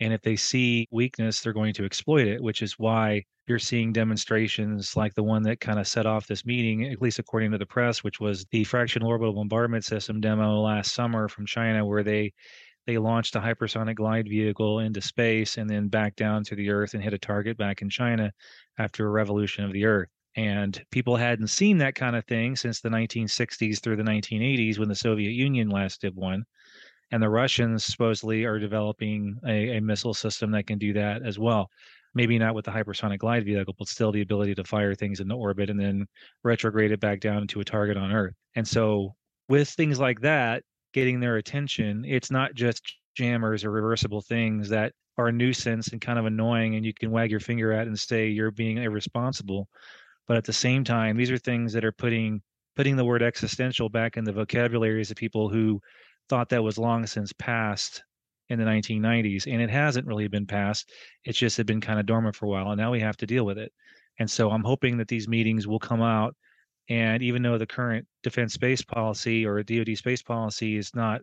[SPEAKER 3] And if they see weakness, they're going to exploit it, which is why you're seeing demonstrations like the one that kind of set off this meeting, at least according to the press, which was the fractional orbital bombardment system demo last summer from China, where they they launched a hypersonic glide vehicle into space and then back down to the Earth and hit a target back in China after a revolution of the Earth. And people hadn't seen that kind of thing since the 1960s through the 1980s when the Soviet Union last did one and the Russians supposedly are developing a, a, missile system that can do that as well. Maybe not with the hypersonic glide vehicle, but still the ability to fire things into orbit and then retrograde it back down to a target on Earth. And so, with things like that getting their attention, it's not just jammers or reversible things that are a nuisance and kind of annoying, and you can wag your finger at and say you're being irresponsible. But at the same time, these are things that are putting putting the word existential back in the vocabularies of people who thought that was long since passed in the 1990s, and it hasn't really been passed. It's just had been kind of dormant for a while, and now we have to deal with it. And so I'm hoping that these meetings will come out. And even though the current defense space policy or DoD space policy is not,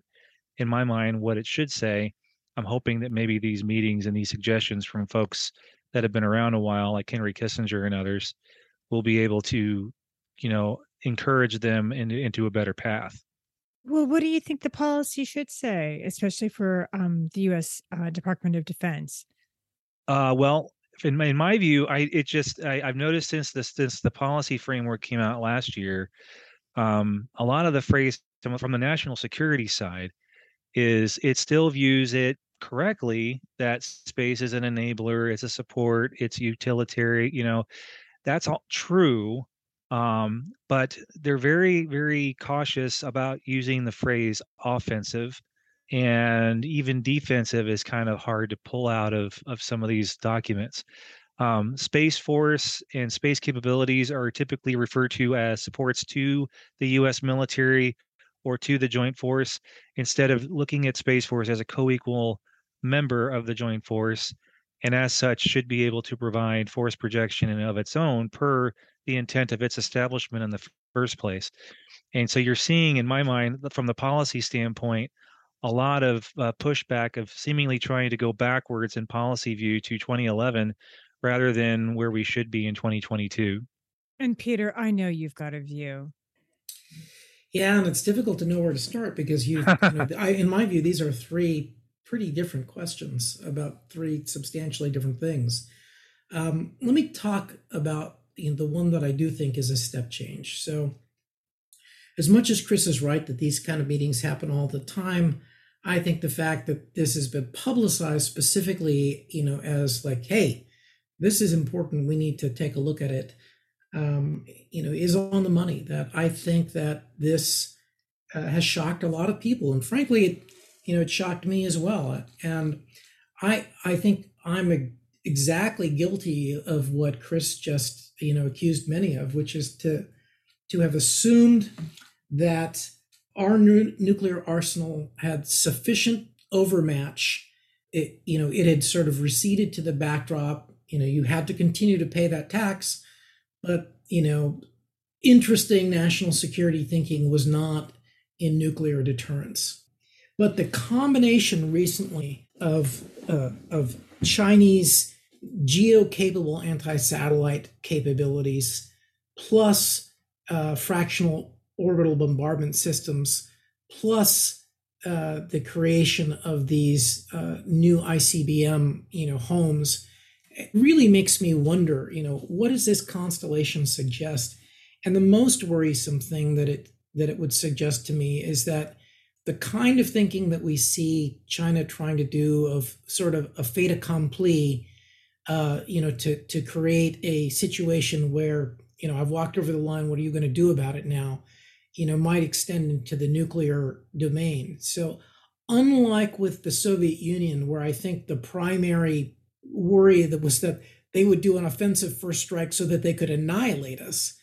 [SPEAKER 3] in my mind, what it should say, I'm hoping that maybe these meetings and these suggestions from folks that have been around a while, like Henry Kissinger and others, will be able to, you know, encourage them in, into a better path.
[SPEAKER 2] Well, what do you think the policy should say, especially for um, the U.S. Uh, Department of Defense?
[SPEAKER 3] Uh, well, in my, in my view, I it just I, have noticed since the since the policy framework came out last year, um, a lot of the phrase from the national security side is it still views it correctly that space is an enabler, it's a support, it's utilitarian. You know, that's all true um, but they're very, very cautious about using the phrase offensive. And even defensive is kind of hard to pull out of, of some of these documents. Um, space Force and space capabilities are typically referred to as supports to the U.S. military or to the Joint Force instead of looking at Space Force as a co equal member of the Joint Force and as such should be able to provide force projection and of its own per the intent of its establishment in the first place. And so you're seeing, in my mind, from the policy standpoint, a lot of uh, pushback of seemingly trying to go backwards in policy view to 2011 rather than where we should be in 2022.
[SPEAKER 2] And Peter, I know you've got a view.
[SPEAKER 1] Yeah, and it's difficult to know where to start because you, you know, [laughs] I, in my view, these are three pretty different questions about three substantially different things. Um, let me talk about you know, the one that I do think is a step change. So, as much as Chris is right that these kind of meetings happen all the time, I think the fact that this has been publicized specifically, you know, as like, hey, this is important, we need to take a look at it, um, you know, is on the money. That I think that this uh, has shocked a lot of people, and frankly, it, you know, it shocked me as well. And I, I think I'm a, exactly guilty of what Chris just you know accused many of, which is to to have assumed that our nu- nuclear arsenal had sufficient overmatch. It you know it had sort of receded to the backdrop. You know you had to continue to pay that tax, but you know interesting national security thinking was not in nuclear deterrence. But the combination recently of uh, of Chinese geo-capable anti-satellite capabilities plus uh, fractional orbital bombardment systems plus uh, the creation of these uh, new ICBM, you know, homes, it really makes me wonder, you know, what does this constellation suggest? And the most worrisome thing that it that it would suggest to me is that the kind of thinking that we see China trying to do of sort of a fait accompli uh, you know, to to create a situation where you know I've walked over the line. What are you going to do about it now? You know, might extend into the nuclear domain. So, unlike with the Soviet Union, where I think the primary worry that was that they would do an offensive first strike so that they could annihilate us.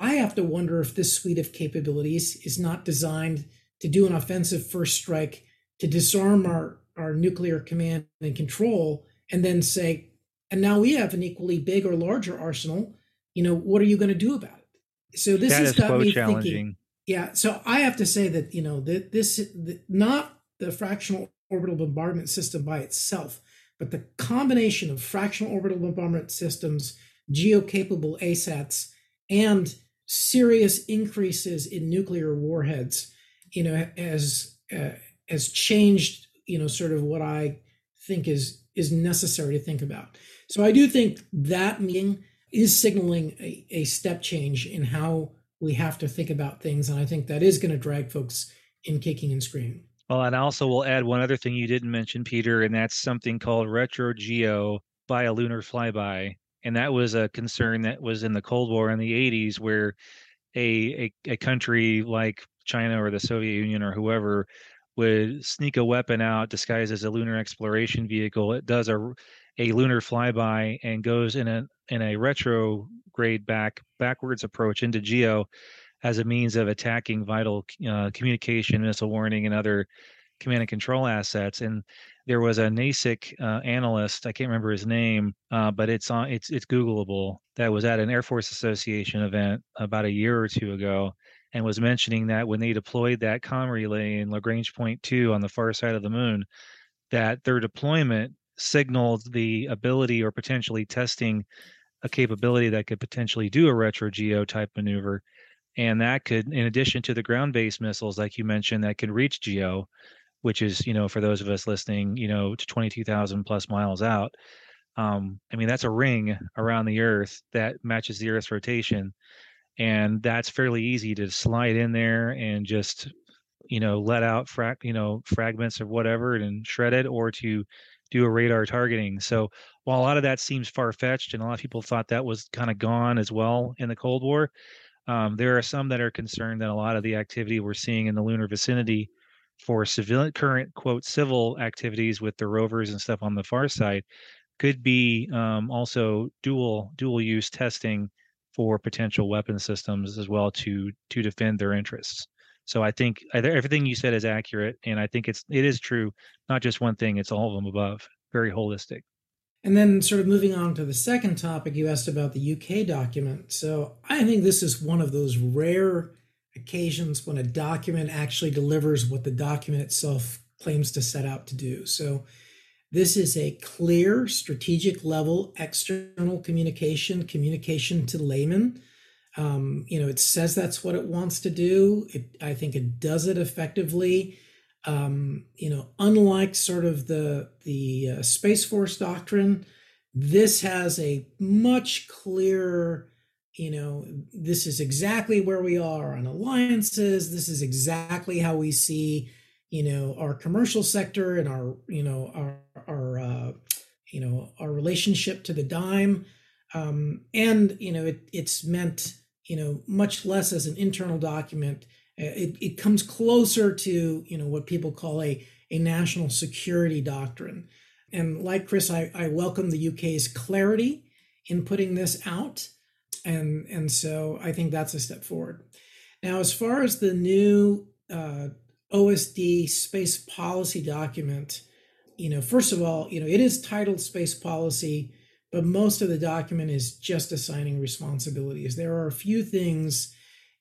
[SPEAKER 1] I have to wonder if this suite of capabilities is not designed to do an offensive first strike to disarm our, our nuclear command and control and then say, and now we have an equally big or larger arsenal. You know what are you going to do about it? So this
[SPEAKER 3] that
[SPEAKER 1] has got me thinking Yeah, so I have to say that you know that this not the fractional orbital bombardment system by itself, but the combination of fractional orbital bombardment systems, geo-capable ASATs, and serious increases in nuclear warheads, you know, has uh, has changed, you know, sort of what I think is is necessary to think about. So I do think that meeting is signaling a, a step change in how we have to think about things. And I think that is going to drag folks in kicking and screaming.
[SPEAKER 3] Well, and also we'll add one other thing you didn't mention, Peter, and that's something called retro geo by a lunar flyby. And that was a concern that was in the Cold War in the 80s, where a, a, a country like China or the Soviet Union or whoever would sneak a weapon out disguised as a lunar exploration vehicle. It does a a lunar flyby and goes in a in a retrograde back backwards approach into geo as a means of attacking vital uh, communication, missile warning, and other command and control assets. And there was a NASIC uh, analyst, I can't remember his name, uh, but it's on it's it's Googleable. That was at an Air Force Association event about a year or two ago, and was mentioning that when they deployed that com relay in Lagrange Point Two on the far side of the moon, that their deployment signaled the ability or potentially testing a capability that could potentially do a retro geo type maneuver. And that could in addition to the ground based missiles like you mentioned that could reach geo which is you know for those of us listening you know to 22,000 plus miles out um, i mean that's a ring around the earth that matches the earth's rotation and that's fairly easy to slide in there and just you know let out fra- you know fragments of whatever and shred it or to do a radar targeting. So while a lot of that seems far fetched, and a lot of people thought that was kind of gone as well in the Cold War, um, there are some that are concerned that a lot of the activity we're seeing in the lunar vicinity for civil current quote civil activities with the rovers and stuff on the far side could be um, also dual dual use testing for potential weapon systems as well to to defend their interests. So I think everything you said is accurate, and I think it's it is true. Not just one thing; it's all of them above. Very holistic.
[SPEAKER 1] And then, sort of moving on to the second topic, you asked about the UK document. So I think this is one of those rare occasions when a document actually delivers what the document itself claims to set out to do. So this is a clear strategic level external communication, communication to laymen um, you know, it says that's what it wants to do. It, I think it does it effectively. Um, you know, unlike sort of the the uh, Space Force doctrine, this has a much clearer. You know, this is exactly where we are on alliances. This is exactly how we see, you know, our commercial sector and our, you know, our our uh, you know our relationship to the dime. Um, and you know, it, it's meant you know, much less as an internal document. Uh, it, it comes closer to, you know, what people call a, a national security doctrine. And like Chris, I, I welcome the UK's clarity in putting this out. And, and so I think that's a step forward. Now, as far as the new uh, OSD space policy document, you know, first of all, you know, it is titled Space Policy but most of the document is just assigning responsibilities. There are a few things,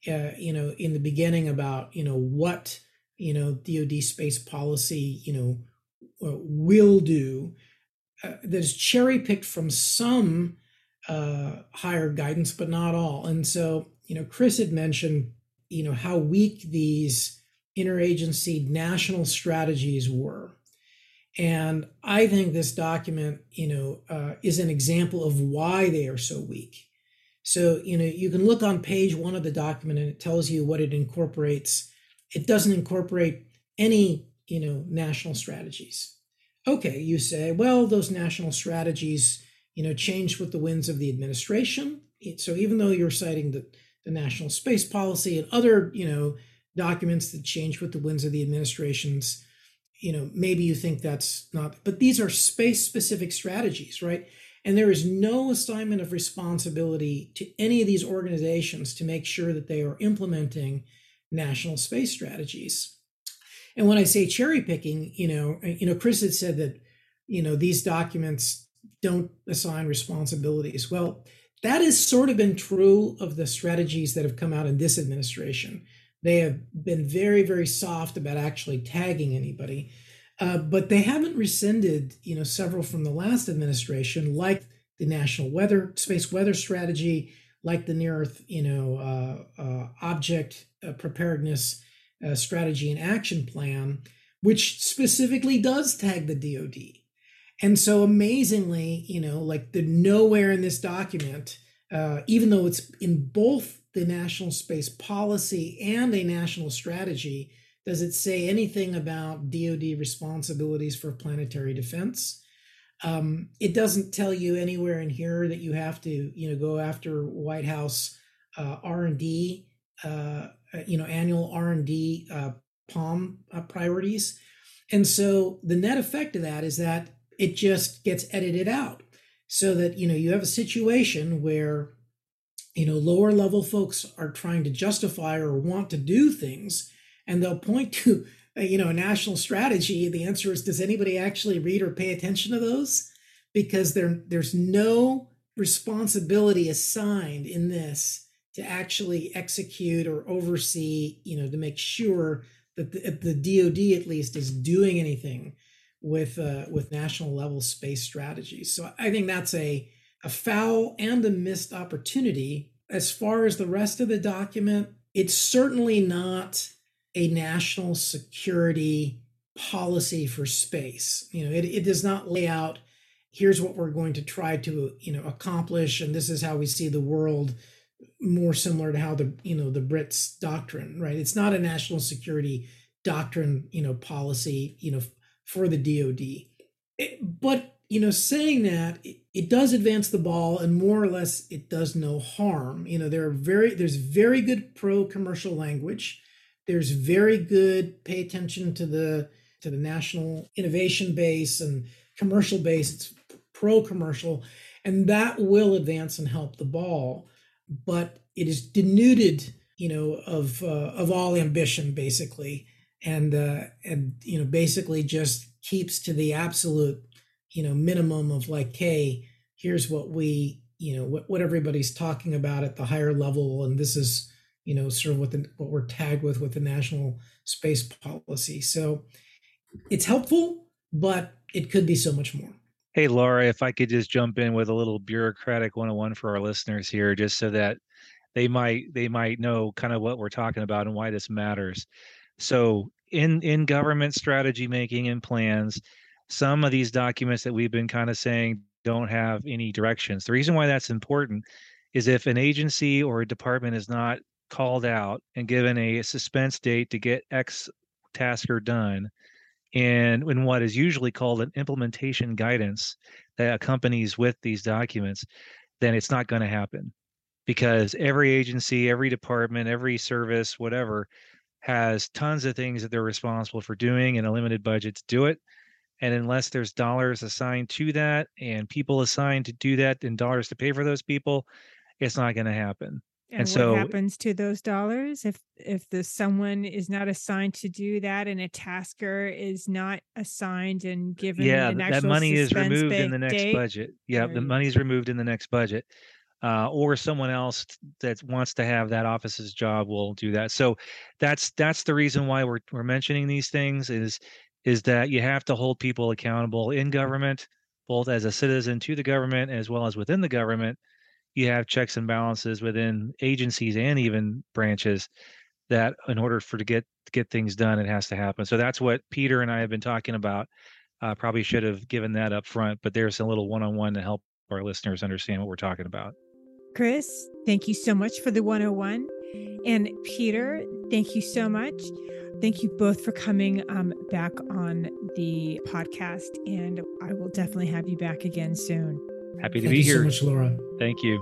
[SPEAKER 1] uh, you know, in the beginning about you know what you know DoD space policy you know uh, will do. Uh, that is cherry picked from some uh, higher guidance, but not all. And so, you know, Chris had mentioned, you know, how weak these interagency national strategies were. And I think this document, you know, uh, is an example of why they are so weak. So, you know, you can look on page one of the document and it tells you what it incorporates. It doesn't incorporate any, you know, national strategies. Okay, you say, well, those national strategies, you know, changed with the winds of the administration. So even though you're citing the, the national space policy and other, you know, documents that change with the winds of the administrations, you know maybe you think that's not but these are space specific strategies right? And there is no assignment of responsibility to any of these organizations to make sure that they are implementing national space strategies. And when i say cherry picking you know you know chris had said that you know these documents don't assign responsibilities. Well that has sort of been true of the strategies that have come out in this administration They have been very, very soft about actually tagging anybody. Uh, but they haven't rescinded, you know, several from the last administration, like the National Weather Space Weather Strategy, like the Near Earth, you know, uh, uh, Object uh, Preparedness uh, Strategy and Action Plan, which specifically does tag the DoD. And so, amazingly, you know, like the nowhere in this document, uh, even though it's in both the national space policy and a national strategy, does it say anything about DoD responsibilities for planetary defense? Um, it doesn't tell you anywhere in here that you have to, you know, go after White House uh, R and D, uh, you know, annual R and D uh, POM uh, priorities. And so the net effect of that is that it just gets edited out, so that you know you have a situation where you know lower level folks are trying to justify or want to do things and they'll point to you know a national strategy. The answer is does anybody actually read or pay attention to those? Because there there's no responsibility assigned in this to actually execute or oversee you know to make sure that the, the DoD at least is doing anything with uh, with national level space strategies so I think that's a a foul and a missed opportunity. As far as the rest of the document it's certainly not a national security policy for space. You know, it, it does not lay out here's what we're going to try to you know accomplish and this is how we see the world more similar to how the you know the brits doctrine right? It's not a national security doctrine you know policy you know for the dod it, but you know saying that it, it does advance the ball and more or less it does no harm you know there are very there's very good pro commercial language there's very good pay attention to the to the national innovation base and commercial base. It's pro commercial, and that will advance and help the ball. But it is denuded, you know, of uh, of all ambition, basically, and uh, and you know, basically just keeps to the absolute, you know, minimum of like, hey, here's what we, you know, what what everybody's talking about at the higher level, and this is you know, sort of what the what we're tagged with with the national space policy. So it's helpful, but it could be so much more.
[SPEAKER 3] Hey, Laura, if I could just jump in with a little bureaucratic 101 for our listeners here, just so that they might they might know kind of what we're talking about and why this matters. So in in government strategy making and plans, some of these documents that we've been kind of saying don't have any directions. The reason why that's important is if an agency or a department is not called out and given a suspense date to get X tasker done, and in what is usually called an implementation guidance that accompanies with these documents, then it's not going to happen because every agency, every department, every service, whatever, has tons of things that they're responsible for doing and a limited budget to do it. And unless there's dollars assigned to that and people assigned to do that and dollars to pay for those people, it's not going to happen.
[SPEAKER 2] And, and so, what happens to those dollars if if the someone is not assigned to do that and a tasker is not assigned and given
[SPEAKER 3] yeah that money is removed in the next
[SPEAKER 2] date?
[SPEAKER 3] budget yeah the money is removed in the next budget uh, or someone else that wants to have that office's job will do that so that's that's the reason why we're we're mentioning these things is is that you have to hold people accountable in government both as a citizen to the government as well as within the government. You have checks and balances within agencies and even branches that in order for to get get things done it has to happen. So that's what peter and i have been talking about. Uh, probably should have given that up front but there's a little one-on-one to help our listeners understand what we're talking about.
[SPEAKER 2] Chris thank you so much for the 101 and peter thank you so much thank you both for coming um, back on the podcast and i will definitely have you back again soon
[SPEAKER 3] Happy to
[SPEAKER 1] Thank
[SPEAKER 3] be here.
[SPEAKER 1] so much, Laura.
[SPEAKER 3] Thank you.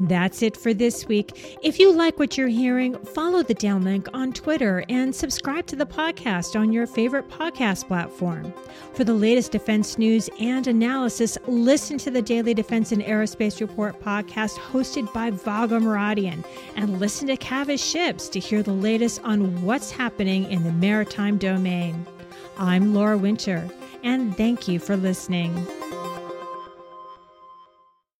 [SPEAKER 2] That's it for this week. If you like what you're hearing, follow the downlink on Twitter and subscribe to the podcast on your favorite podcast platform. For the latest defense news and analysis, listen to the Daily Defense and Aerospace Report podcast hosted by Vago Muradian and listen to Cavas Ships to hear the latest on what's happening in the maritime domain. I'm Laura Winter, and thank you for listening.